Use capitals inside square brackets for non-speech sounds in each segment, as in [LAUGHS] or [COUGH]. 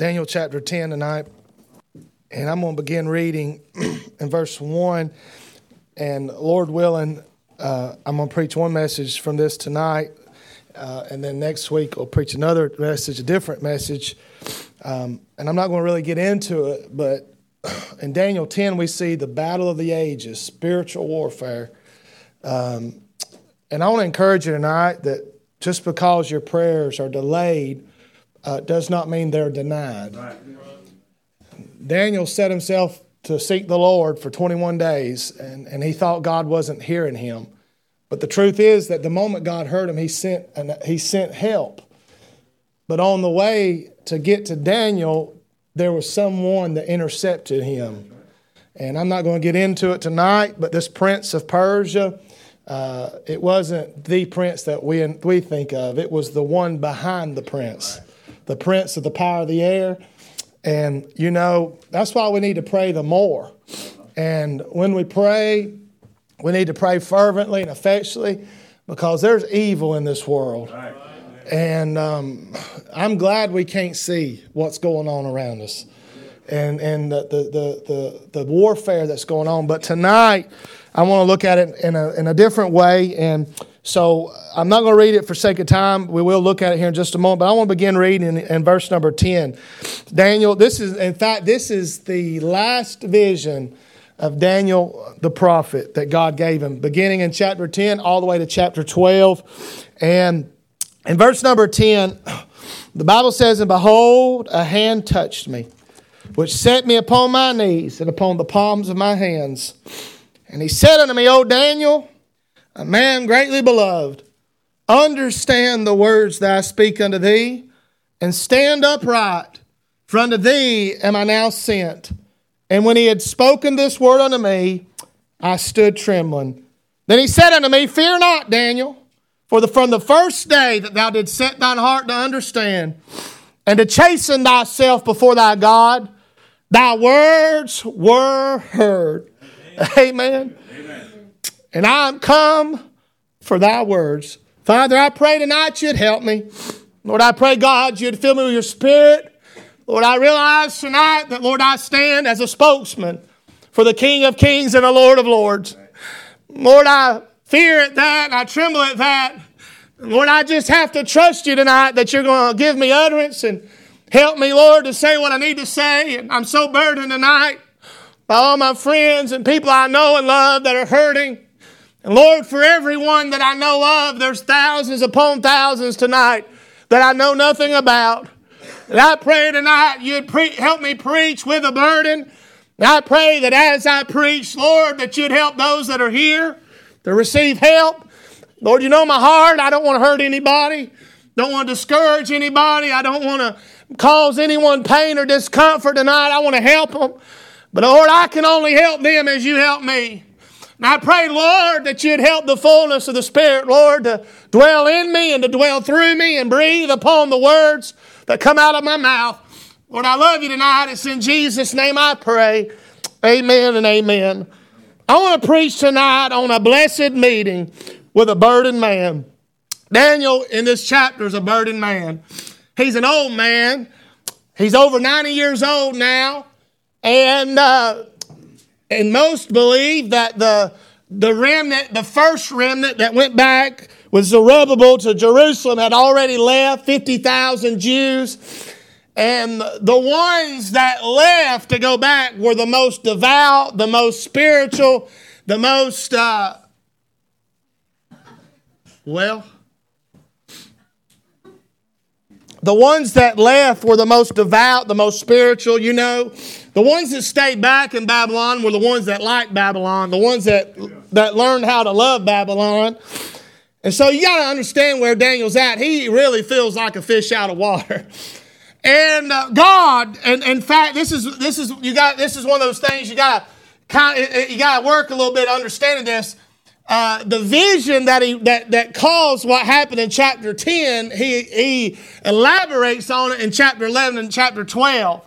Daniel chapter 10 tonight. And I'm going to begin reading [CLEARS THROAT] in verse 1. And Lord willing, uh, I'm going to preach one message from this tonight. Uh, and then next week, I'll preach another message, a different message. Um, and I'm not going to really get into it, but [CLEARS THROAT] in Daniel 10, we see the battle of the ages, spiritual warfare. Um, and I want to encourage you tonight that just because your prayers are delayed uh, does not mean they're denied. Daniel set himself to seek the Lord for 21 days, and, and he thought God wasn't hearing him. But the truth is that the moment God heard him, he sent, he sent help. But on the way to get to Daniel, there was someone that intercepted him. And I'm not going to get into it tonight, but this prince of Persia, uh, it wasn't the prince that we, we think of, it was the one behind the prince, the prince of the power of the air. And, you know, that's why we need to pray the more. And when we pray, we need to pray fervently and effectually because there's evil in this world. And um, I'm glad we can't see what's going on around us and, and the, the, the, the, the warfare that's going on. But tonight, I want to look at it in a, in a different way. And so I'm not going to read it for sake of time. We will look at it here in just a moment. But I want to begin reading in, verse number 10. Daniel, this is, in fact, this is the last vision of Daniel the prophet that God gave him, beginning in chapter 10 all the way to chapter 12. And in verse number 10, the Bible says, And behold, a hand touched me, which set me upon my knees and upon the palms of my hands. And he said unto me, O Daniel, a man greatly beloved, understand the words that I speak unto thee, and stand upright, for unto thee am I now sent. And when he had spoken this word unto me, I stood trembling. Then he said unto me, Fear not, Daniel, for the, from the first day that thou didst set thine heart to understand and to chasten thyself before thy God, thy words were heard. Amen. Amen. And I am come for thy words. Father, I pray tonight you'd help me. Lord, I pray, God, you'd fill me with your spirit. Lord, I realize tonight that, Lord, I stand as a spokesman for the King of Kings and the Lord of Lords. Lord, I fear at that I tremble at that. Lord, I just have to trust you tonight that you're going to give me utterance and help me, Lord, to say what I need to say. And I'm so burdened tonight by all my friends and people I know and love that are hurting. And Lord, for everyone that I know of, there's thousands upon thousands tonight that I know nothing about. And I pray tonight you'd pre- help me preach with a burden. And I pray that as I preach, Lord, that you'd help those that are here to receive help. Lord, you know my heart. I don't want to hurt anybody. Don't want to discourage anybody. I don't want to cause anyone pain or discomfort tonight. I want to help them. But Lord, I can only help them as you help me. And I pray, Lord, that you'd help the fullness of the Spirit, Lord, to dwell in me and to dwell through me and breathe upon the words that come out of my mouth. Lord, I love you tonight. It's in Jesus' name I pray. Amen and amen. I want to preach tonight on a blessed meeting with a burdened man. Daniel in this chapter is a burdened man. He's an old man. He's over 90 years old now. And, uh, and most believe that the, the remnant, the first remnant that went back with Zerubbabel to Jerusalem had already left, 50,000 Jews. And the ones that left to go back were the most devout, the most spiritual, the most, uh, well, the ones that left were the most devout, the most spiritual, you know. The ones that stayed back in Babylon were the ones that liked Babylon, the ones that, that learned how to love Babylon. And so you got to understand where Daniel's at. He really feels like a fish out of water. [LAUGHS] And uh, God, and in fact, this is this is you got this is one of those things you got to kind you got to work a little bit understanding this. Uh, the vision that he that that caused what happened in chapter 10 he he elaborates on it in chapter 11 and chapter 12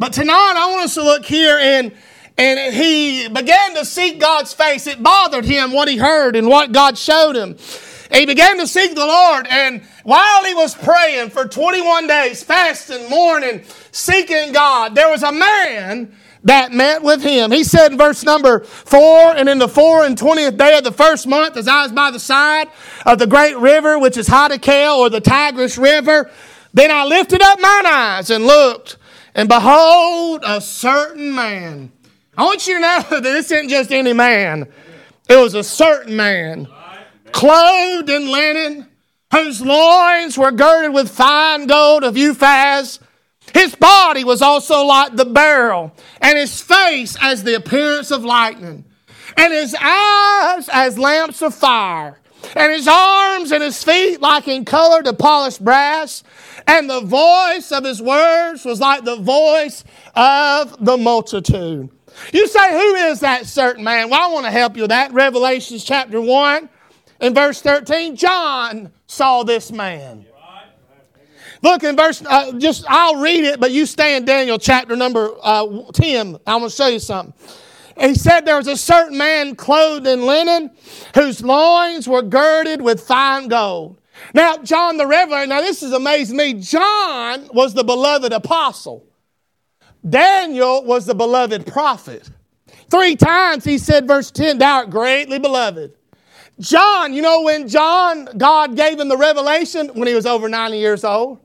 but tonight I want us to look here and and he began to seek God's face. It bothered him what he heard and what God showed him. he began to seek the Lord. And while he was praying for 21 days, fasting, mourning, seeking God, there was a man that met with him. He said in verse number four, and in the four and twentieth day of the first month, as I was by the side of the great river, which is Hiddekel, or the Tigris River, then I lifted up mine eyes and looked, and behold, a certain man. I want you to know [LAUGHS] that this isn't just any man. It was a certain man, clothed in linen, whose loins were girded with fine gold of Uphaz. His body was also like the beryl, and his face as the appearance of lightning, and his eyes as lamps of fire, and his arms and his feet like in color to polished brass, and the voice of his words was like the voice of the multitude. You say, Who is that certain man? Well, I want to help you with that. Revelations chapter 1 and verse 13. John saw this man. Look in verse, uh, just I'll read it, but you stay in Daniel chapter number uh, 10. I'm going to show you something. He said there was a certain man clothed in linen whose loins were girded with fine gold. Now, John the Revelator, now this is amazing me. John was the beloved apostle. Daniel was the beloved prophet. Three times he said, verse 10, Thou art greatly beloved. John, you know, when John, God gave him the revelation when he was over 90 years old.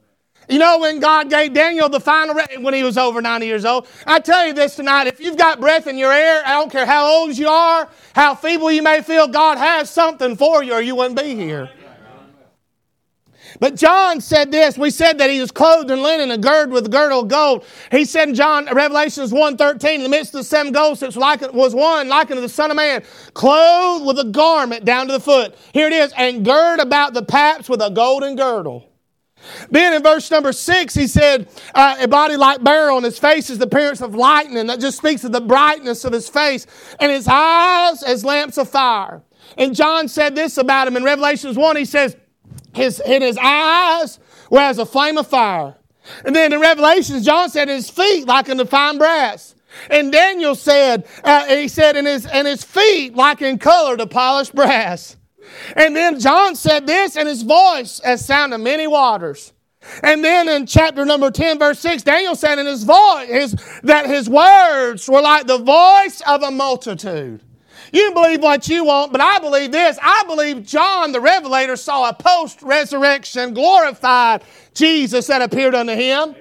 You know, when God gave Daniel the final, re- when he was over 90 years old. I tell you this tonight if you've got breath in your air, I don't care how old you are, how feeble you may feel, God has something for you or you wouldn't be here. But John said this. We said that he was clothed in linen and girded with a girdle of gold. He said in John, Revelations 1.13, in the midst of the seven it like, was one like unto the Son of Man, clothed with a garment down to the foot. Here it is, and gird about the paps with a golden girdle. Then in verse number six, he said, uh, a body like beryl, and his face is the appearance of lightning. That just speaks of the brightness of his face, and his eyes as lamps of fire. And John said this about him in Revelations 1. He says, his, in his eyes were as a flame of fire. And then in Revelations, John said his feet like unto fine brass. And Daniel said, uh, he said, in his, in his feet like in color to polished brass. And then John said this, and his voice as sound of many waters. And then in chapter number 10, verse 6, Daniel said in his voice his, that his words were like the voice of a multitude. You believe what you want, but I believe this. I believe John the Revelator saw a post resurrection glorified Jesus that appeared unto him.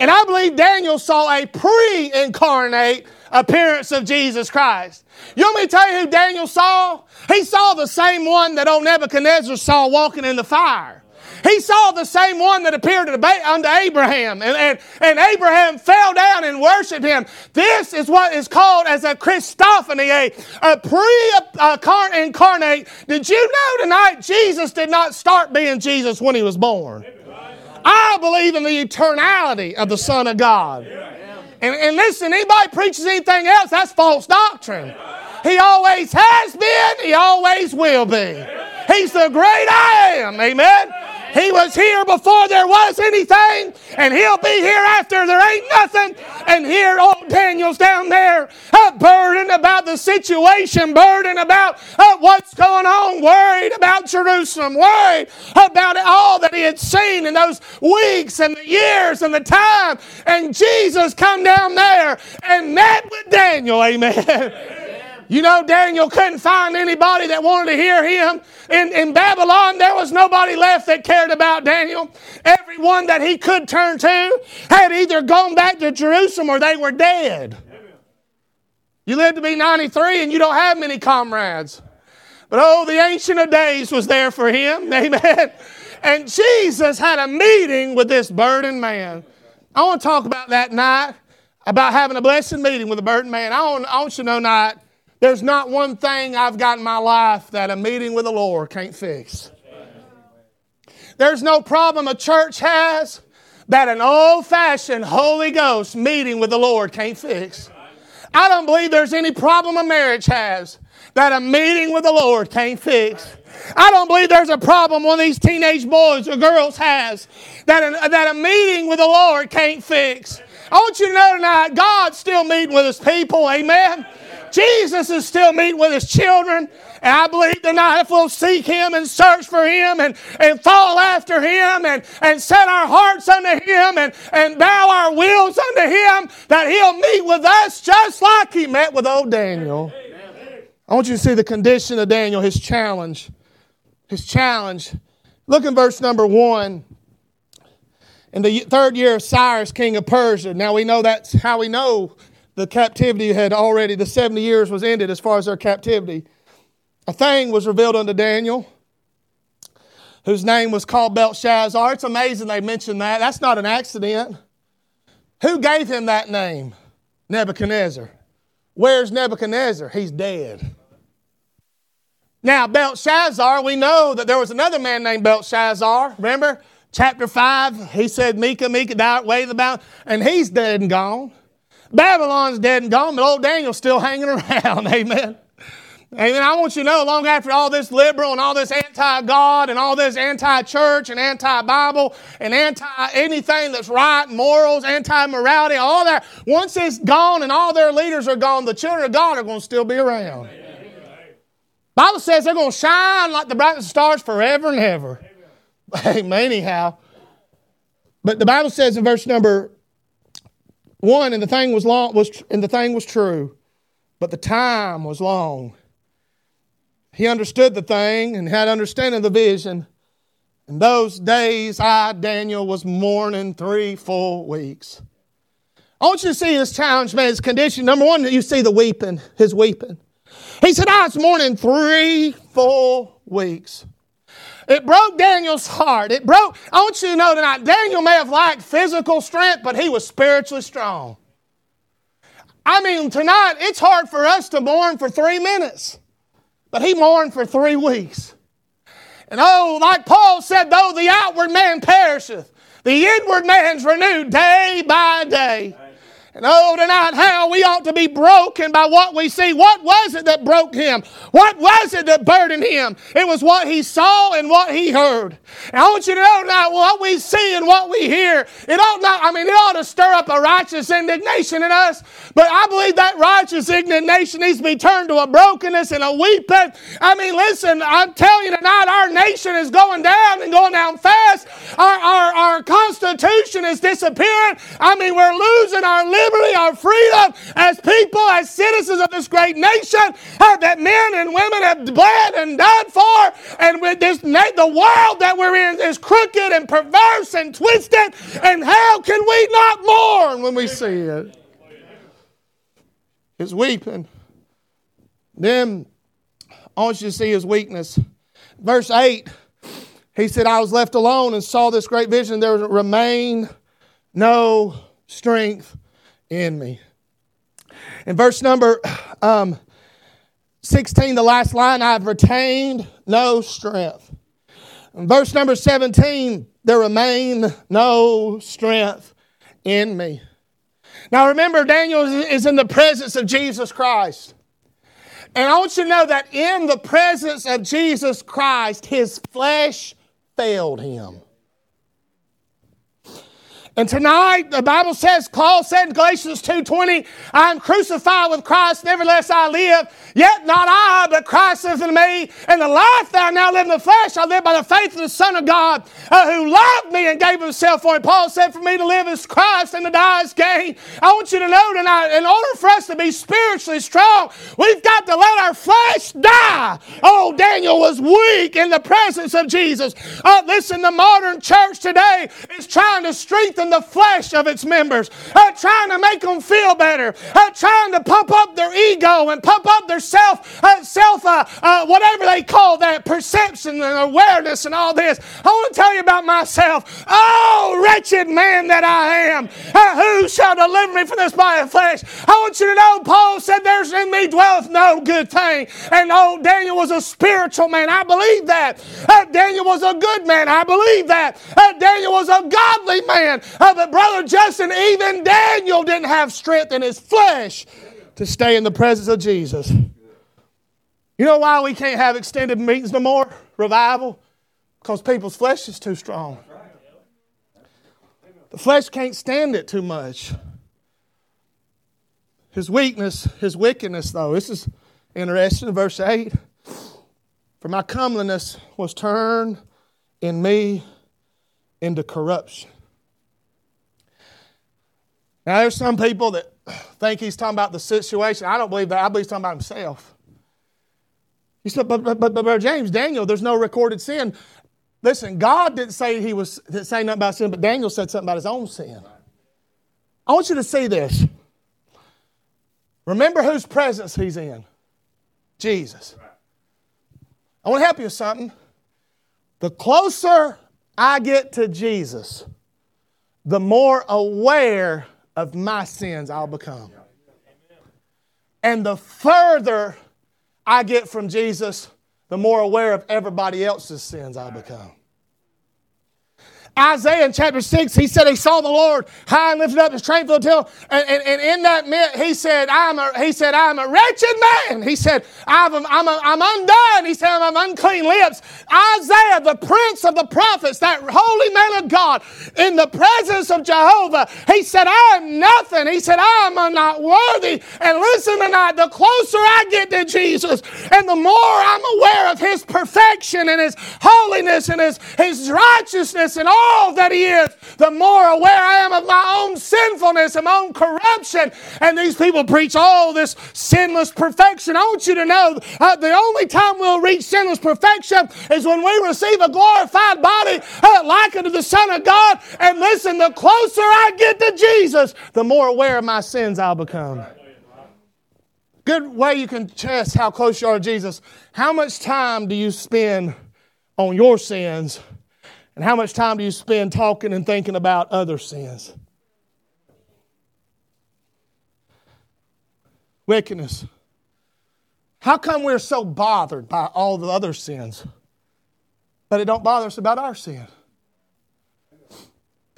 And I believe Daniel saw a pre incarnate appearance of Jesus Christ. You want me to tell you who Daniel saw? He saw the same one that old Nebuchadnezzar saw walking in the fire. He saw the same one that appeared unto Abraham, and, and, and Abraham fell down and worshiped him. This is what is called as a Christophany, a, a pre-incarnate. Did you know tonight Jesus did not start being Jesus when he was born? I believe in the eternality of the Son of God. And, and listen, anybody preaches anything else, that's false doctrine. He always has been, he always will be. He's the great I am. Amen. He was here before there was anything, and he'll be here after there ain't nothing. And here, old Daniel's down there, uh, burdened about the situation, burdened about uh, what's going on, worried about Jerusalem, worried about all that he had seen in those weeks and the years and the time. And Jesus come down there and met with Daniel. Amen. [LAUGHS] You know, Daniel couldn't find anybody that wanted to hear him. In, in Babylon, there was nobody left that cared about Daniel. Everyone that he could turn to had either gone back to Jerusalem or they were dead. You live to be 93 and you don't have many comrades. But oh, the Ancient of Days was there for him. [LAUGHS] Amen. And Jesus had a meeting with this burdened man. I want to talk about that night, about having a blessed meeting with a burdened man. I want, I want you to know tonight there's not one thing I've got in my life that a meeting with the Lord can't fix. There's no problem a church has that an old fashioned Holy Ghost meeting with the Lord can't fix. I don't believe there's any problem a marriage has that a meeting with the Lord can't fix. I don't believe there's a problem one of these teenage boys or girls has that a, that a meeting with the Lord can't fix. I want you to know tonight, God's still meeting with his people. Amen. Jesus is still meeting with his children. And I believe tonight if we'll seek him and search for him and, and follow after him and, and set our hearts unto him and, and bow our wills unto him, that he'll meet with us just like he met with old Daniel. I want you to see the condition of Daniel, his challenge. His challenge. Look in verse number one. In the third year of Cyrus, king of Persia. Now we know that's how we know the captivity had already, the 70 years was ended as far as their captivity. A thing was revealed unto Daniel, whose name was called Belteshazzar. It's amazing they mention that. That's not an accident. Who gave him that name? Nebuchadnezzar. Where's Nebuchadnezzar? He's dead. Now, Belteshazzar, we know that there was another man named Belshazzar. Remember? Chapter 5, he said, Mika, Mika, thou art way the bound, and he's dead and gone. Babylon's dead and gone, but old Daniel's still hanging [LAUGHS] around. Amen. Amen. I want you to know, long after all this liberal and all this anti God and all this anti church and anti Bible and anti anything that's right, morals, anti morality, all that, once it's gone and all their leaders are gone, the children of God are going to still be around. Bible says they're going to shine like the brightest stars forever and ever. [LAUGHS] Amen. Anyhow. But the Bible says in verse number one, and the thing was long, was and the thing was true, but the time was long. He understood the thing and had understanding of the vision. In those days, I, Daniel, was mourning three full weeks. I want you to see his challenge, man, his condition. Number one, you see the weeping, his weeping. He said, I was mourning three full weeks. It broke Daniel's heart. It broke, I want you to know tonight, Daniel may have lacked physical strength, but he was spiritually strong. I mean, tonight, it's hard for us to mourn for three minutes, but he mourned for three weeks. And oh, like Paul said, though the outward man perisheth, the inward man's renewed day by day. And oh, tonight, how we ought to be broken by what we see. What was it that broke him? What was it that burdened him? It was what he saw and what he heard. And I want you to know tonight, what we see and what we hear, it ought not, I mean, it ought to stir up a righteous indignation in us. But I believe that righteous indignation needs to be turned to a brokenness and a weeping. I mean, listen, I'm telling you tonight, our nation is going down and going down fast. Our, our, our Constitution is disappearing. I mean, we're losing our liberty liberty, our freedom as people, as citizens of this great nation that men and women have bled and died for. And with this, the world that we're in is crooked and perverse and twisted. And how can we not mourn when we see it? It's weeping. Then I want you to see his weakness. Verse 8, he said, I was left alone and saw this great vision. There remained no strength in me. In verse number um, 16, the last line, I've retained no strength. In verse number 17, there remain no strength in me. Now remember, Daniel is in the presence of Jesus Christ. And I want you to know that in the presence of Jesus Christ, his flesh failed him. And tonight, the Bible says, Paul said in Galatians 2.20, I am crucified with Christ, nevertheless I live. Yet not I, but Christ lives in me. And the life that I now live in the flesh, I live by the faith of the Son of God, uh, who loved me and gave himself for me. Paul said, for me to live is Christ and to die is gain. I want you to know tonight, in order for us to be spiritually strong, we've got to let our flesh die. Oh, Daniel was weak in the presence of Jesus. Uh, listen, the modern church today is trying to strengthen the flesh of its members, uh, trying to make them feel better, uh, trying to pump up their ego and pump up their self, uh, self, uh, uh, whatever they call that, perception and awareness and all this. I want to tell you about myself. Oh, wretched man that I am, uh, who shall deliver me from this body of flesh? I want you to know, Paul said, There's in me dwelleth no good thing. And oh, Daniel was a spiritual man. I believe that. Daniel was a good man. I believe that. Daniel was a godly man. Uh, but Brother Justin, even Daniel didn't have strength in his flesh to stay in the presence of Jesus. You know why we can't have extended meetings no more? Revival? Because people's flesh is too strong. The flesh can't stand it too much. his weakness, his wickedness, though. This is interesting. Verse 8 For my comeliness was turned in me into corruption. Now, there's some people that think he's talking about the situation. I don't believe that. I believe he's talking about himself. He said, but, but, but, but James, Daniel, there's no recorded sin. Listen, God didn't say he was didn't say nothing about sin, but Daniel said something about his own sin. I want you to see this. Remember whose presence he's in. Jesus. I want to help you with something. The closer I get to Jesus, the more aware of my sins I'll become. And the further I get from Jesus, the more aware of everybody else's sins I become. Isaiah in chapter 6, he said he saw the Lord high and lifted up his train filled hill. And, and, and, in that minute, he said, I'm a, he said, I'm a wretched man. He said, I'm, a, I'm, a, I'm undone. He said, I'm unclean lips. Isaiah, the prince of the prophets, that holy man of God, in the presence of Jehovah, he said, I'm nothing. He said, I'm not worthy. And listen tonight, the closer I get to Jesus and the more I'm aware of his perfection and his holiness and his, his righteousness and all all that He is, the more aware I am of my own sinfulness and my own corruption. And these people preach all this sinless perfection. I want you to know uh, the only time we'll reach sinless perfection is when we receive a glorified body uh, like unto the Son of God. And listen, the closer I get to Jesus, the more aware of my sins I'll become. Good way you can test how close you are to Jesus. How much time do you spend on your sins and how much time do you spend talking and thinking about other sins? Wickedness. How come we're so bothered by all the other sins, but it don't bother us about our sin?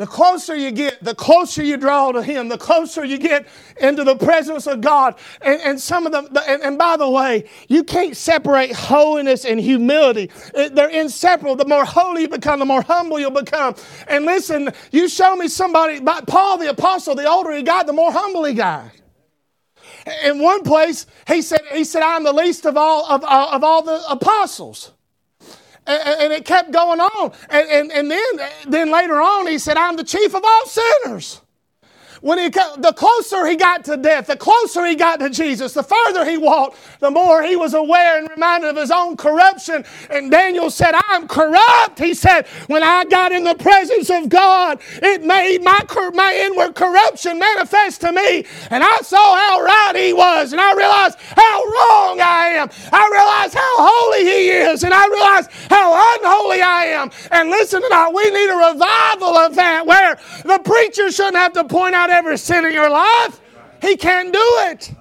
The closer you get, the closer you draw to Him, the closer you get into the presence of God. And, and some of them, and, and, by the way, you can't separate holiness and humility. Uh, they're inseparable. The more holy you become, the more humble you'll become. And listen, you show me somebody, Paul the apostle, the older he got, the more humble he got. In one place, he said, he said, I'm the least of all of, of all the apostles and, and it kept going on. And, and, and then, then later on, he said, I'm the chief of all sinners. When he, the closer he got to death, the closer he got to Jesus, the further he walked, the more he was aware and reminded of his own corruption. And Daniel said, I'm corrupt. He said, when I got in the presence of God, it made my, my inward corruption manifest to me. And I saw how right he was. And I realized how wrong I am. I realized how holy he is. And I realized how unholy I am. And listen tonight, we need a revival of that where the preacher shouldn't have to point out every sin in your life. He can't do it.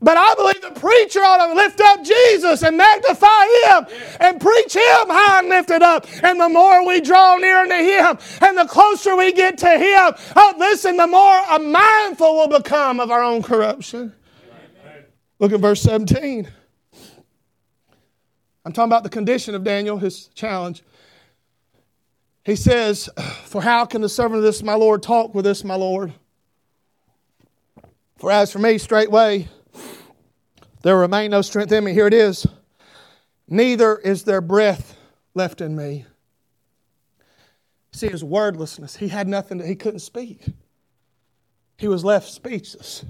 But I believe the preacher ought to lift up Jesus and magnify Him and preach Him high and lifted up. And the more we draw near to Him and the closer we get to Him, oh, listen, the more mindful we'll become of our own corruption. Look at verse 17. I'm talking about the condition of Daniel, his challenge. He says, For how can the servant of this my Lord talk with this my Lord? For as for me, straightway, there remain no strength in me. Here it is. Neither is there breath left in me. See, his wordlessness. He had nothing, that he couldn't speak. He was left speechless.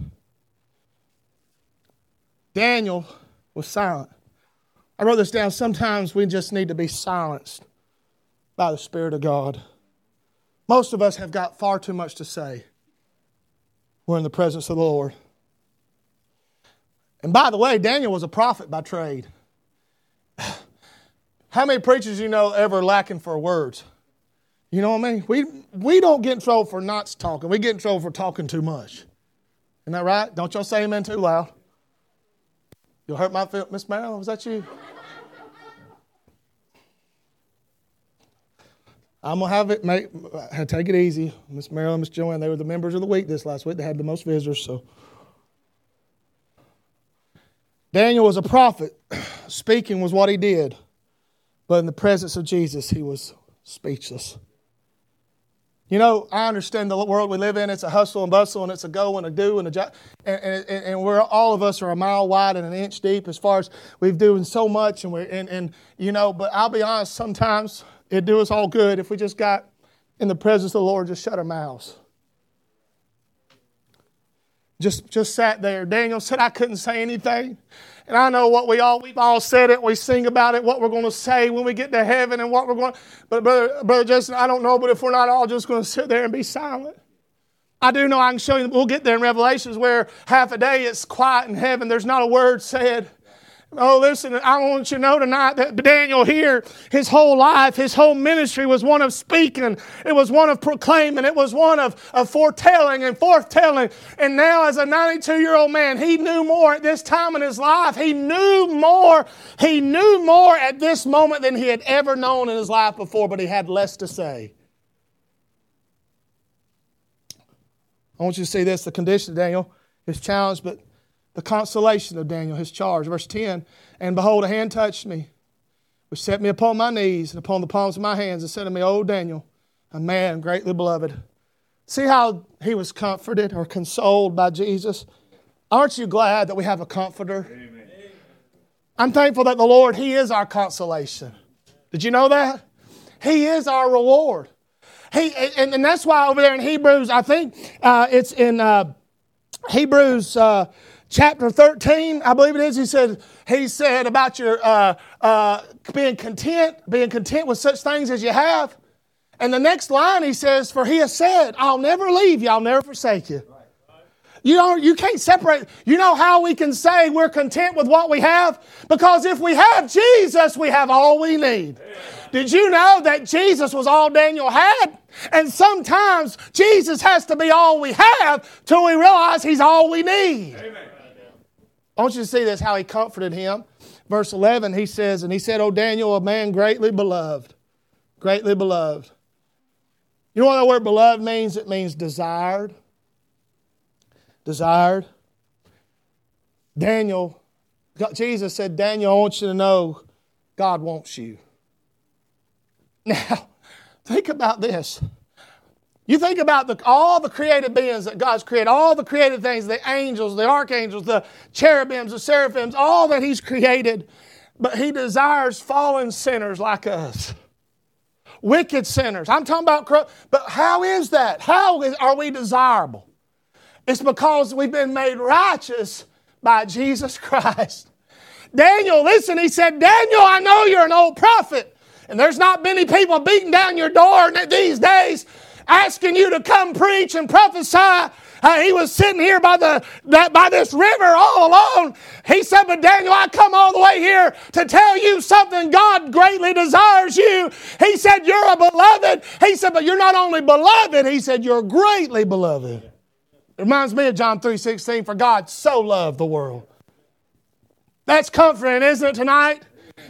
Daniel was silent. I wrote this down. Sometimes we just need to be silenced by the Spirit of God. Most of us have got far too much to say. We're in the presence of the Lord. And by the way, Daniel was a prophet by trade. [SIGHS] How many preachers you know ever lacking for words? You know what I mean? We, we don't get in trouble for not talking. We get in trouble for talking too much. Isn't that right? Don't y'all say amen too loud. You'll hurt my feelings. Miss Marilyn, was that you? I'm gonna have it. Make, uh, take it easy, Miss Marilyn, Miss Joanne. They were the members of the week this last week. They had the most visitors. So Daniel was a prophet. [CLEARS THROAT] Speaking was what he did, but in the presence of Jesus, he was speechless. You know, I understand the world we live in. It's a hustle and bustle, and it's a go and a do and a job. And, and, and we're all of us are a mile wide and an inch deep as far as we've doing so much. And we're and, and you know, but I'll be honest. Sometimes it'd do us all good if we just got in the presence of the Lord, just shut our mouths. Just just sat there. Daniel said I couldn't say anything. And I know what we all, we've all said it, we sing about it, what we're going to say when we get to heaven and what we're going But Brother, Brother Justin, I don't know, but if we're not all just going to sit there and be silent. I do know I can show you, we'll get there in Revelations where half a day it's quiet in heaven, there's not a word said. Oh, listen, I want you to know tonight that Daniel here, his whole life, his whole ministry was one of speaking. It was one of proclaiming. It was one of, of foretelling and forthtelling. And now, as a 92 year old man, he knew more at this time in his life. He knew more. He knew more at this moment than he had ever known in his life before, but he had less to say. I want you to see this the condition of Daniel is challenged, but the consolation of Daniel, his charge. Verse 10 And behold, a hand touched me, which set me upon my knees and upon the palms of my hands, and said to me, O Daniel, a man greatly beloved. See how he was comforted or consoled by Jesus? Aren't you glad that we have a comforter? Amen. I'm thankful that the Lord, He is our consolation. Did you know that? He is our reward. He, and, and that's why over there in Hebrews, I think uh, it's in uh, Hebrews uh, chapter 13, I believe it is, he said, he said about your uh, uh, being content, being content with such things as you have. And the next line he says, For he has said, I'll never leave you, I'll never forsake you. You don't, you can't separate. You know how we can say we're content with what we have? Because if we have Jesus, we have all we need. Did you know that Jesus was all Daniel had? And sometimes Jesus has to be all we have till we realize he's all we need. Amen. I want you to see this how he comforted him. Verse 11, he says, And he said, O Daniel, a man greatly beloved. Greatly beloved. You know what the word beloved means? It means desired. Desired. Daniel, God, Jesus said, Daniel, I want you to know God wants you. Now, [LAUGHS] think about this. You think about the, all the created beings that God's created, all the created things, the angels, the archangels, the cherubims, the seraphims, all that He's created. But He desires fallen sinners like us. Wicked sinners. I'm talking about. But how is that? How is, are we desirable? It's because we've been made righteous by Jesus [LAUGHS] Christ. Daniel, listen, he said, Daniel, I know you're an old prophet, and there's not many people beating down your door these days asking you to come preach and prophesy. Uh, he was sitting here by the that, by this river all alone. He said, "But Daniel, I come all the way here to tell you something. God greatly desires you." He said, "You're a beloved." He said, "But you're not only beloved." He said, "You're greatly beloved." It reminds me of John three sixteen. For God so loved the world. That's comforting, isn't it, tonight?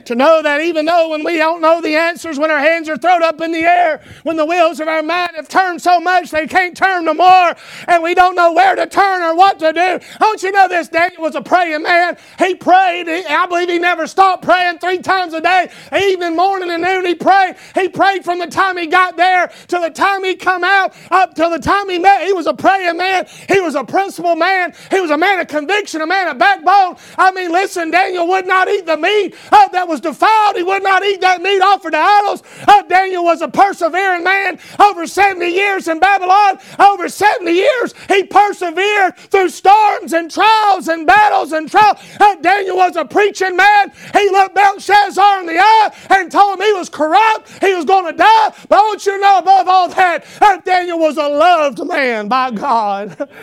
To know that even though when we don't know the answers, when our hands are thrown up in the air, when the wheels of our mind have turned so much they can't turn no more, and we don't know where to turn or what to do. Don't you know this? Daniel was a praying man. He prayed. I believe he never stopped praying three times a day, evening, morning, and noon. He prayed. He prayed from the time he got there to the time he come out, up till the time he met. He was a praying man. He was a principled man. He was a man of conviction, a man of backbone. I mean, listen, Daniel would not eat the meat uh, that was defiled. He would not eat that meat offered to idols. Uh, Daniel was a persevering man over 70 years in Babylon. Over 70 years, he persevered through storms and trials and battles and trials. Uh, Daniel was a preaching man. He looked Belshazzar in the eye and told him he was corrupt. He was going to die. But I want you to know above all that, uh, Daniel was a loved man by God. [LAUGHS]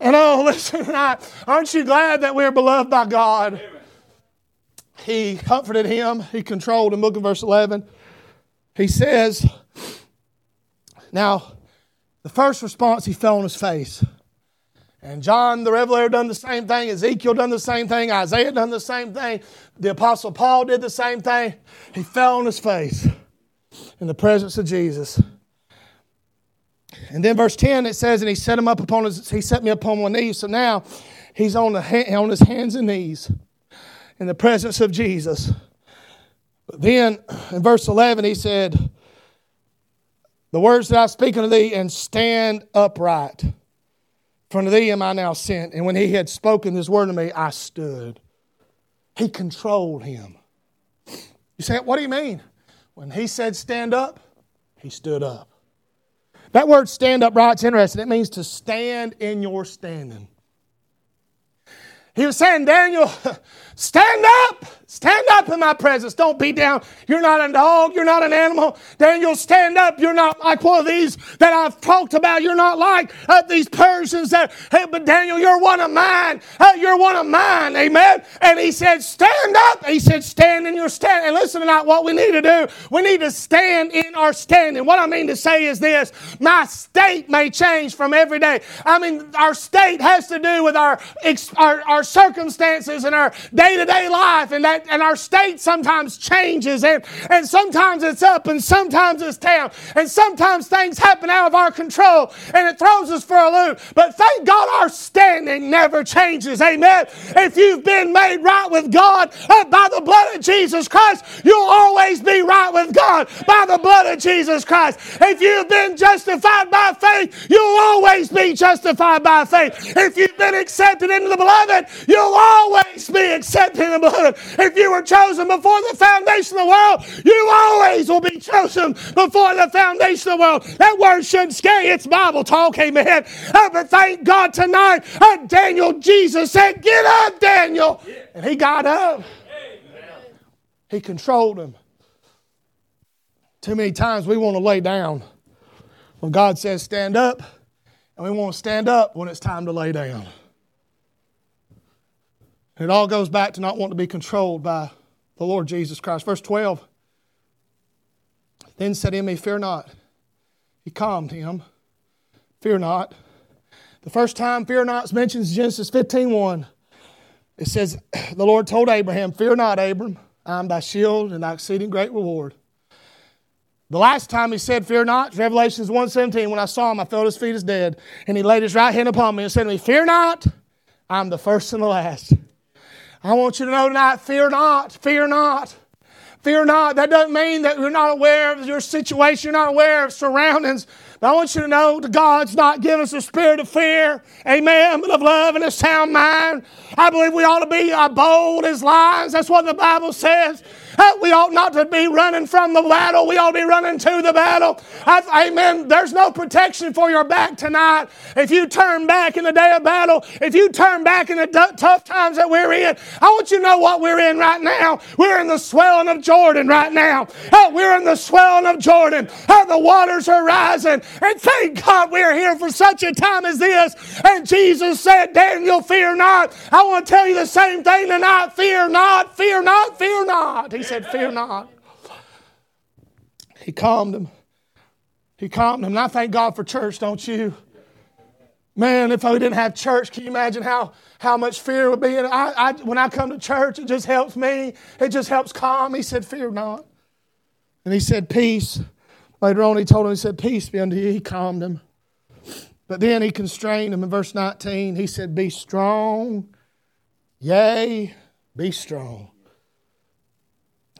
And oh, listen aren't you glad that we're beloved by God? He comforted him, he controlled him. Look at verse 11. He says, Now, the first response, he fell on his face. And John the Revelator done the same thing. Ezekiel done the same thing. Isaiah done the same thing. The Apostle Paul did the same thing. He fell on his face in the presence of Jesus. And then verse 10 it says, and he set him up upon his, he set me upon my knees. So now he's on, the, on his hands and knees in the presence of Jesus. But then in verse 11, he said, The words that I speak unto thee, and stand upright. From thee am I now sent. And when he had spoken this word to me, I stood. He controlled him. You say, what do you mean? When he said stand up, he stood up. That word stand upright's interesting. It means to stand in your standing. He was saying, Daniel, stand up. Stand up in my presence. Don't be down. You're not a dog. You're not an animal. Daniel, stand up. You're not like one of these that I've talked about. You're not like uh, these Persians that, hey, but Daniel, you're one of mine. Uh, you're one of mine. Amen. And he said, stand up. He said, stand in your stand. And listen tonight, what we need to do, we need to stand in our standing. What I mean to say is this my state may change from every day. I mean, our state has to do with our, our, our circumstances and our day to day life. And that and our state sometimes changes and, and sometimes it's up and sometimes it's down and sometimes things happen out of our control and it throws us for a loop. But thank God our standing never changes. Amen. If you've been made right with God uh, by the blood of Jesus Christ, you'll always be right with God by the blood of Jesus Christ. If you've been justified by faith, you'll always be justified by faith. If you've been accepted into the beloved, you'll always be accepted the beloved. If you were chosen before the foundation of the world, you always will be chosen before the foundation of the world. That word shouldn't scare you. It's Bible talk, amen. Uh, but thank God tonight, uh, Daniel, Jesus said, Get up, Daniel. And he got up. He controlled him. Too many times we want to lay down when God says stand up, and we want to stand up when it's time to lay down. It all goes back to not wanting to be controlled by the Lord Jesus Christ. Verse 12 Then said me, Fear not. He calmed him. Fear not. The first time fear not is mentioned is Genesis 15 1. It says, The Lord told Abraham, Fear not, Abram, I am thy shield and thy exceeding great reward. The last time he said, Fear not, Revelations 1:17, when I saw him, I felt his feet as dead. And he laid his right hand upon me and said to me, Fear not, I'm the first and the last. I want you to know tonight fear not, fear not. Fear not. That doesn't mean that you're not aware of your situation, you're not aware of surroundings. But I want you to know that God's not given us a spirit of fear, amen, but of love and a sound mind. I believe we ought to be bold as lions. That's what the Bible says. We ought not to be running from the battle. We ought to be running to the battle. amen. There's no protection for your back tonight. If you turn back in the day of battle, if you turn back in the d- tough times that we're in, I want you to know what we're in right now. We're in the swelling of Jordan right now. we're in the swelling of Jordan. the waters are rising. And thank God we're here for such a time as this. And Jesus said, Daniel, fear not. I want to tell you the same thing tonight. Fear not, fear not, fear not. He said, Fear not. He calmed him. He calmed him. And I thank God for church, don't you? Man, if I didn't have church, can you imagine how, how much fear would be? And I, I, when I come to church, it just helps me. It just helps calm. He said, Fear not. And he said, Peace. Later on, he told him, He said, Peace be unto you. He calmed him. But then he constrained him in verse 19. He said, Be strong. Yea, be strong.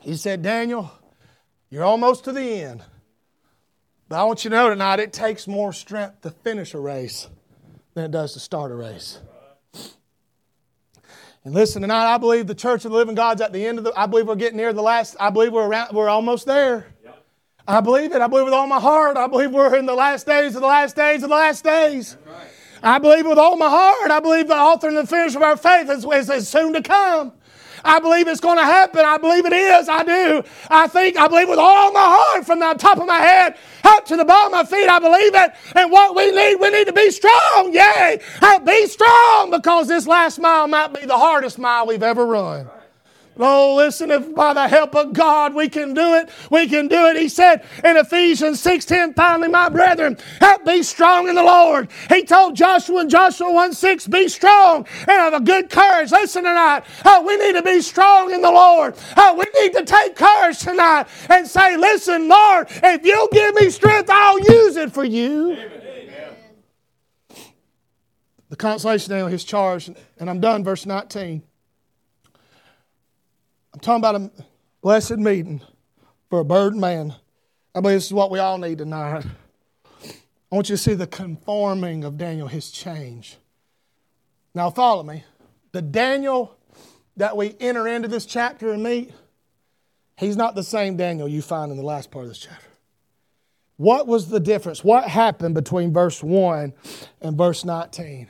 He said, Daniel, you're almost to the end. But I want you to know tonight it takes more strength to finish a race than it does to start a race. And listen, tonight I believe the Church of the Living God's at the end of the. I believe we're getting near the last. I believe we're around. We're almost there. I believe it. I believe with all my heart. I believe we're in the last days of the last days of the last days. Right. I believe with all my heart. I believe the author and the finisher of our faith is, is, is soon to come. I believe it's going to happen. I believe it is. I do. I think, I believe with all my heart from the top of my head up to the bottom of my feet. I believe it. And what we need, we need to be strong. Yay. Be strong because this last mile might be the hardest mile we've ever run. Oh, listen, if by the help of God we can do it, we can do it. He said in Ephesians 6:10, finally, my brethren, help be strong in the Lord. He told Joshua in Joshua 1 6, be strong and have a good courage. Listen tonight. Oh, we need to be strong in the Lord. Oh, we need to take courage tonight and say, listen, Lord, if you give me strength, I'll use it for you. Amen. The consolation now, his charge, and I'm done, verse 19. I'm talking about a blessed meeting for a burdened man. I believe this is what we all need tonight. I want you to see the conforming of Daniel, his change. Now, follow me. The Daniel that we enter into this chapter and meet, he's not the same Daniel you find in the last part of this chapter. What was the difference? What happened between verse 1 and verse 19?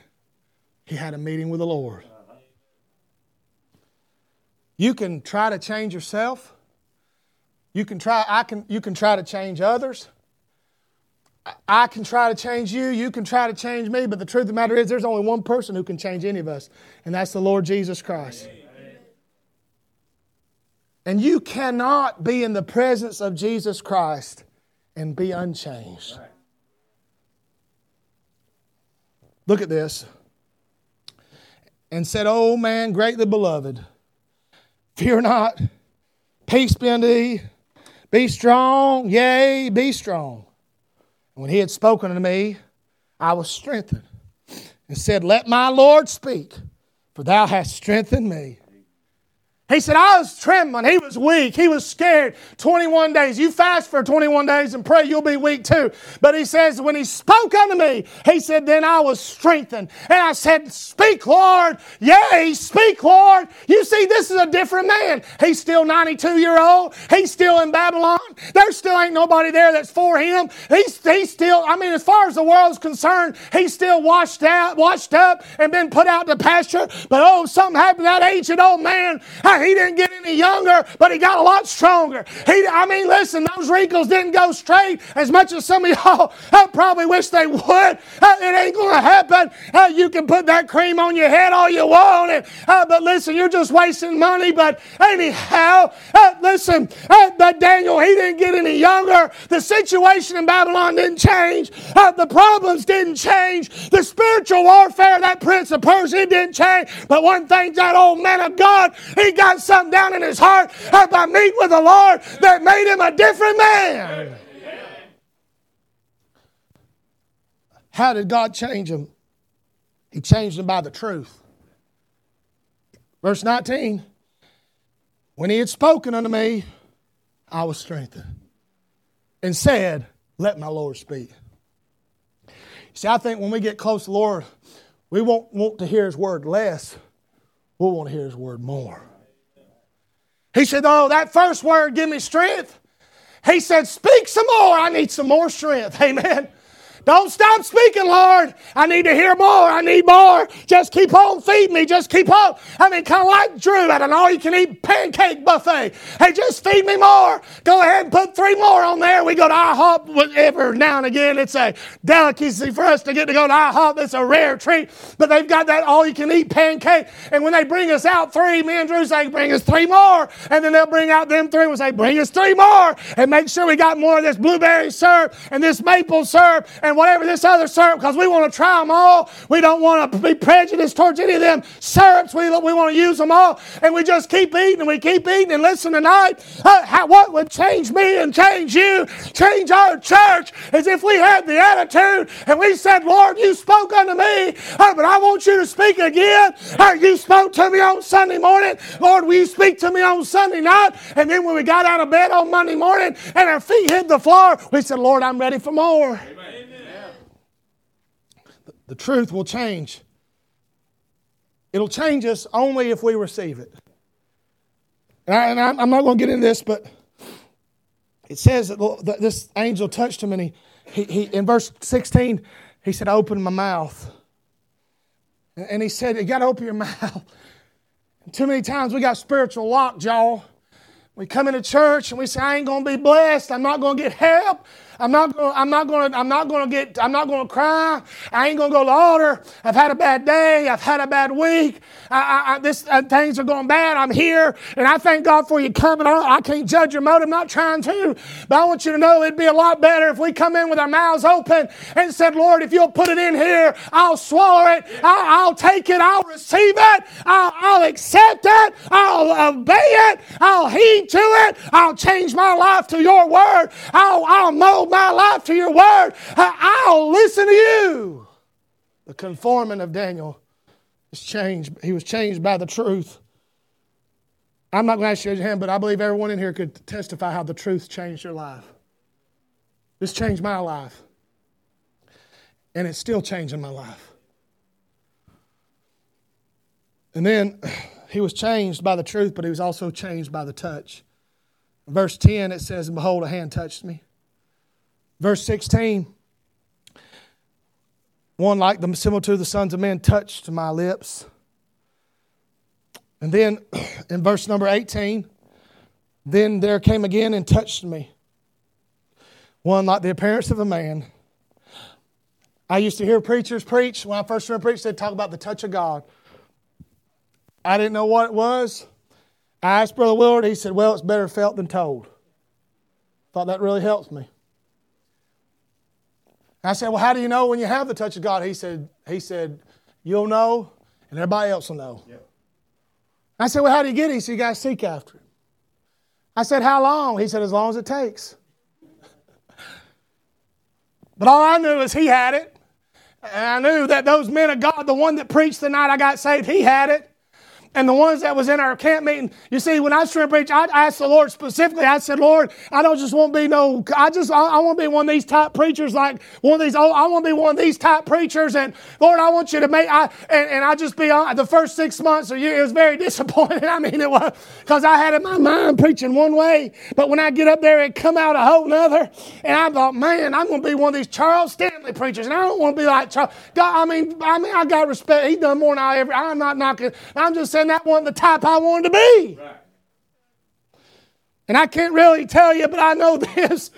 He had a meeting with the Lord. You can try to change yourself. You can try, I can, you can try to change others. I can try to change you, you can try to change me, but the truth of the matter is there's only one person who can change any of us, and that's the Lord Jesus Christ. And you cannot be in the presence of Jesus Christ and be unchanged. Look at this. And said, Oh man, greatly beloved, fear not, peace be unto thee, be strong, yea, be strong. And when he had spoken to me, I was strengthened and said, Let my Lord speak, for thou hast strengthened me. He said, I was trembling. He was weak. He was scared. 21 days. You fast for 21 days and pray, you'll be weak too. But he says, when he spoke unto me, he said, then I was strengthened. And I said, Speak, Lord. Yea, speak, Lord. You see, this is a different man. He's still 92 year old. He's still in Babylon. There still ain't nobody there that's for him. He's, he's still, I mean, as far as the world's concerned, he's still washed out, washed up, and been put out to pasture. But oh, something happened to that ancient old man. He didn't get any younger, but he got a lot stronger. He, I mean, listen, those wrinkles didn't go straight as much as some of y'all [LAUGHS] I probably wish they would. Uh, it ain't going to happen. Uh, you can put that cream on your head all you want, and, uh, but listen, you're just wasting money. But anyhow, listen, but Daniel, he didn't get any younger. The situation in Babylon didn't change. The problems didn't change. The spiritual warfare, that prince of Persia, didn't change. But one thing, that old man of God, he got got something down in his heart by meeting with the Lord that made him a different man. How did God change him? He changed him by the truth. Verse 19 When he had spoken unto me, I was strengthened and said, Let my Lord speak. See, I think when we get close to the Lord, we won't want to hear his word less, we'll want to hear his word more. He said, Oh, that first word give me strength. He said, Speak some more. I need some more strength. [LAUGHS] Amen. Don't stop speaking, Lord. I need to hear more. I need more. Just keep on feeding me. Just keep on. I mean, kind of like Drew at an all you can eat pancake buffet. Hey, just feed me more. Go ahead and put three more on there. We go to IHOP every now and again. It's a delicacy for us to get to go to IHOP. It's a rare treat. But they've got that all you can eat pancake. And when they bring us out three, me and Drew say, bring us three more. And then they'll bring out them three and say, bring us three more. And make sure we got more of this blueberry syrup and this maple syrup and whatever this other syrup because we want to try them all. We don't want to be prejudiced towards any of them syrups. We, we want to use them all. And we just keep eating and we keep eating. And listen tonight, uh, how, what would change me and change you, change our church, is if we had the attitude and we said, Lord, you spoke unto me, uh, but I want you to speak again. Uh, you spoke to me on Sunday morning. Lord, will you speak to me on Sunday night? And then when we got out of bed on Monday morning and our feet hit the floor, we said, Lord, I'm ready for more. Amen the truth will change. It'll change us only if we receive it. And, I, am not going to get into this, but it says that this angel touched him, and he, he, he in verse 16, he said, Open my mouth. And he said, You got to open your [LAUGHS] mouth. And too many times we got spiritual lockjaw. We come into church and we say, I ain't going to be blessed. I'm not going to get help. I'm not gonna, I'm not gonna, I'm not to get. I'm not to cry. I ain't to go to altar. I've had a bad day. I've had a bad week. I, I, I, this uh, things are going bad. I'm here, and I thank God for you coming. I, I can't judge your motive. I'm not trying to, but I want you to know it'd be a lot better if we come in with our mouths open and said, "Lord, if you'll put it in here, I'll swallow it. I'll, I'll take it. I'll receive it. I'll, I'll accept it. I'll obey it. I'll heed to it. I'll change my life to your word. I'll, I'll mold my life to your word, I'll listen to you. The conforming of Daniel is changed. He was changed by the truth. I'm not going to ask you your hand, but I believe everyone in here could testify how the truth changed your life. This changed my life. And it's still changing my life. And then [CLEARS THROAT] he was changed by the truth, but he was also changed by the touch. Verse 10, it says, And behold, a hand touched me. Verse 16, one like the similitude of the sons of men touched my lips. And then [CLEARS THROAT] in verse number 18, then there came again and touched me. One like the appearance of a man. I used to hear preachers preach. When I first heard preach, they'd talk about the touch of God. I didn't know what it was. I asked Brother Willard. He said, Well, it's better felt than told. Thought that really helps me. I said, Well, how do you know when you have the touch of God? He said, he said You'll know, and everybody else will know. Yep. I said, Well, how do you get it? He said, You got to seek after it. I said, How long? He said, As long as it takes. [LAUGHS] but all I knew is he had it. And I knew that those men of God, the one that preached the night I got saved, he had it and the ones that was in our camp meeting. You see, when I was preach, I asked the Lord specifically. I said, Lord, I don't just want to be no. I just I, I want to be one of these type preachers, like one of these. Oh, I want to be one of these type preachers. And Lord, I want you to make. I and, and I just be on the first six months or year. It was very [LAUGHS] disappointing. I mean, it was because I had in my mind preaching one way, but when I get up there, it come out a whole nother. And I thought, man, I'm going to be one of these Charles Stanley preachers, and I don't want to be like Charles. God, I mean, I mean, I got respect. He done more than I ever. I'm not knocking. I'm just saying that wasn't the type I wanted to be. Right. And I can't really tell you, but I know [LAUGHS] this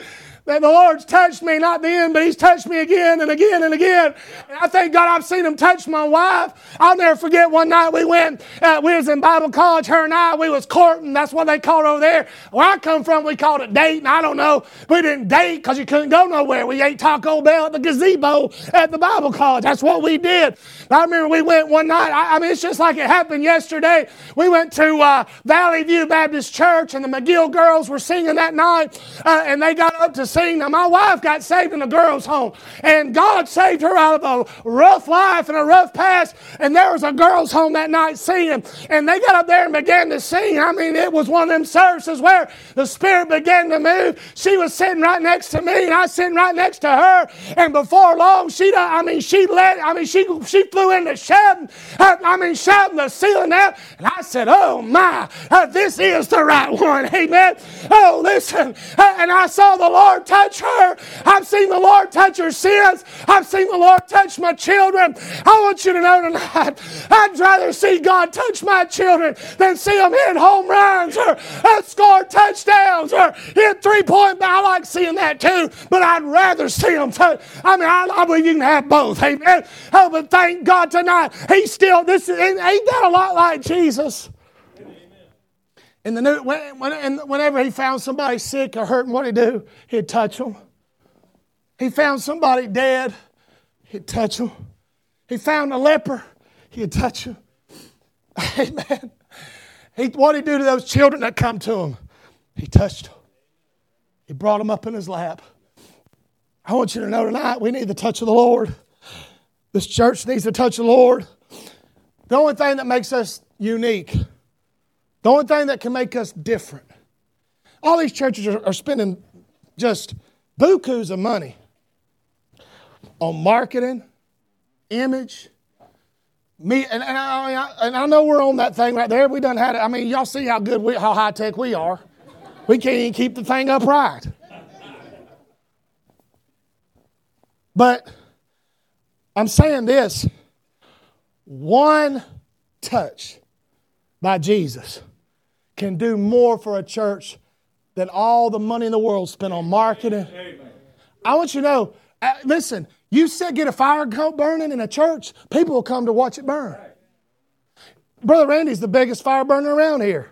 that the Lord's touched me, not then, but He's touched me again and again and again. And I thank God I've seen Him touch my wife. I'll never forget one night we went, uh, we was in Bible college, her and I, we was courting. That's what they called over there. Where I come from, we called it dating. I don't know. We didn't date because you couldn't go nowhere. We ate Taco Bell at the gazebo at the Bible college. That's what we did. I remember we went one night. I, I mean, it's just like it happened yesterday. We went to uh, Valley View Baptist Church, and the McGill girls were singing that night, uh, and they got up to sing. Now, my wife got saved in a girls' home, and God saved her out of a rough life and a rough past. And there was a girls' home that night singing, and they got up there and began to sing. I mean, it was one of them services where the Spirit began to move. She was sitting right next to me, and I was sitting right next to her. And before long, she, I mean, she let, I mean, she she flew into shouting. I mean, shouting the ceiling out, and I said, "Oh my, uh, this is the right one." [LAUGHS] Amen. Oh, listen, uh, and I saw the Lord touch her. I've seen the Lord touch her sins. I've seen the Lord touch my children. I want you to know tonight, I'd rather see God touch my children than see them hit home runs or score touchdowns or hit three point. I like seeing that too, but I'd rather see them touch. I mean, I, I believe you can have both. Amen. Oh, but thank God tonight, He's still, this ain't that a lot like Jesus? In the new, when, when, and whenever he found somebody sick or hurting, what he do? He'd touch them. He found somebody dead, he'd touch them. He found a leper, he'd touch him. [LAUGHS] Amen. He, what did he do to those children that come to him? He touched them. He brought them up in his lap. I want you to know tonight we need the touch of the Lord. This church needs the touch of the Lord. The only thing that makes us unique the only thing that can make us different. All these churches are, are spending just bukus of money on marketing, image, me, and, and, I, and I know we're on that thing right there. We done had it. I mean, y'all see how good we, how high tech we are. We can't even keep the thing upright. But I'm saying this one touch by Jesus can do more for a church than all the money in the world spent on marketing. I want you to know, uh, listen, you said get a fire burning in a church, people will come to watch it burn. Brother Randy's the biggest fire burner around here.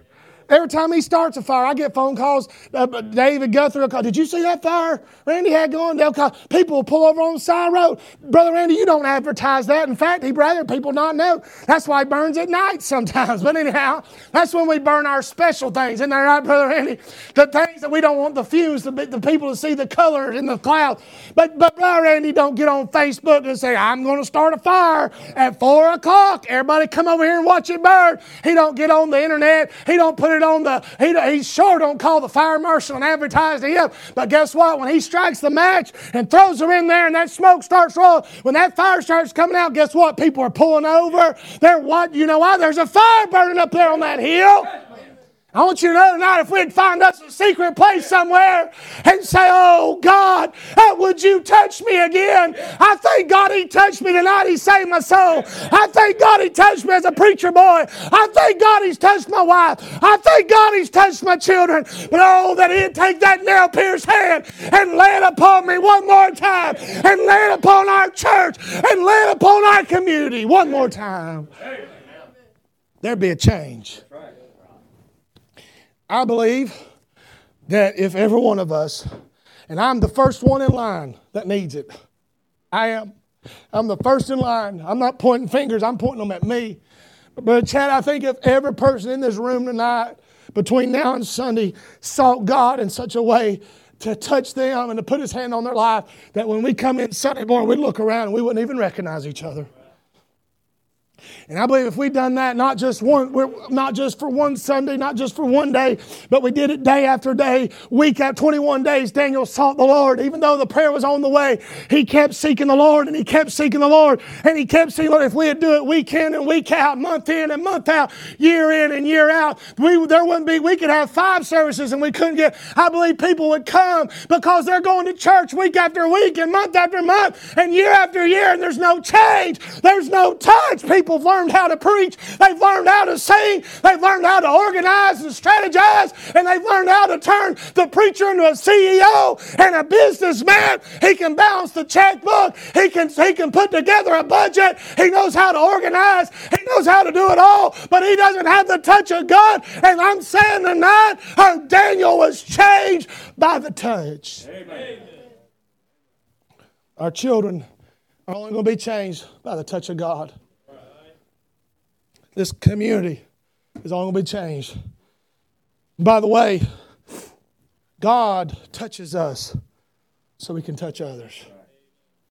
Every time he starts a fire, I get phone calls. Uh, David Guthrie will call, Did you see that fire Randy had going? They'll call. People will pull over on the side road. Brother Randy, you don't advertise that. In fact, he'd rather people not know. That's why he burns at night sometimes. [LAUGHS] But anyhow, that's when we burn our special things. Isn't that right, Brother Randy? The things that we don't want the fumes, the, the people to see the color in the cloud. But, but Brother Randy don't get on Facebook and say, I'm going to start a fire at 4 o'clock. Everybody come over here and watch it burn. He don't get on the internet. He don't put it it on the, he, he sure don't call the fire marshal and advertise to him. But guess what? When he strikes the match and throws them in there and that smoke starts rolling, when that fire starts coming out, guess what? People are pulling over. They're what? You know why? There's a fire burning up there on that hill. I want you to know tonight if we'd find us a secret place somewhere and say, Oh God, uh, would you touch me again? I thank God He touched me tonight. He saved my soul. I thank God He touched me as a preacher boy. I thank God He's touched my wife. I thank God He's touched my children. But oh, that He'd take that nail pierced hand and lay it upon me one more time and lay it upon our church and lay it upon our community one more time. There'd be a change. I believe that if every one of us, and I'm the first one in line that needs it, I am. I'm the first in line. I'm not pointing fingers, I'm pointing them at me. But, Chad, I think if every person in this room tonight, between now and Sunday, sought God in such a way to touch them and to put his hand on their life that when we come in Sunday morning, we'd look around and we wouldn't even recognize each other. And I believe if we'd done that, not just one, not just for one Sunday, not just for one day, but we did it day after day, week at 21 days, Daniel sought the Lord. Even though the prayer was on the way, he kept seeking the Lord and he kept seeking the Lord and he kept seeking, Lord, if we'd do it week in and week out, month in and month out, year in and year out, we, there wouldn't be, we could have five services and we couldn't get, I believe people would come because they're going to church week after week and month after month and year after year and there's no change. There's no touch. People have learned how to preach. They've learned how to sing. They've learned how to organize and strategize. And they've learned how to turn the preacher into a CEO and a businessman. He can balance the checkbook. He can, he can put together a budget. He knows how to organize. He knows how to do it all. But he doesn't have the touch of God. And I'm saying tonight, how Daniel was changed by the touch. Amen. Our children are only going to be changed by the touch of God this community is all going to be changed. By the way, God touches us so we can touch others.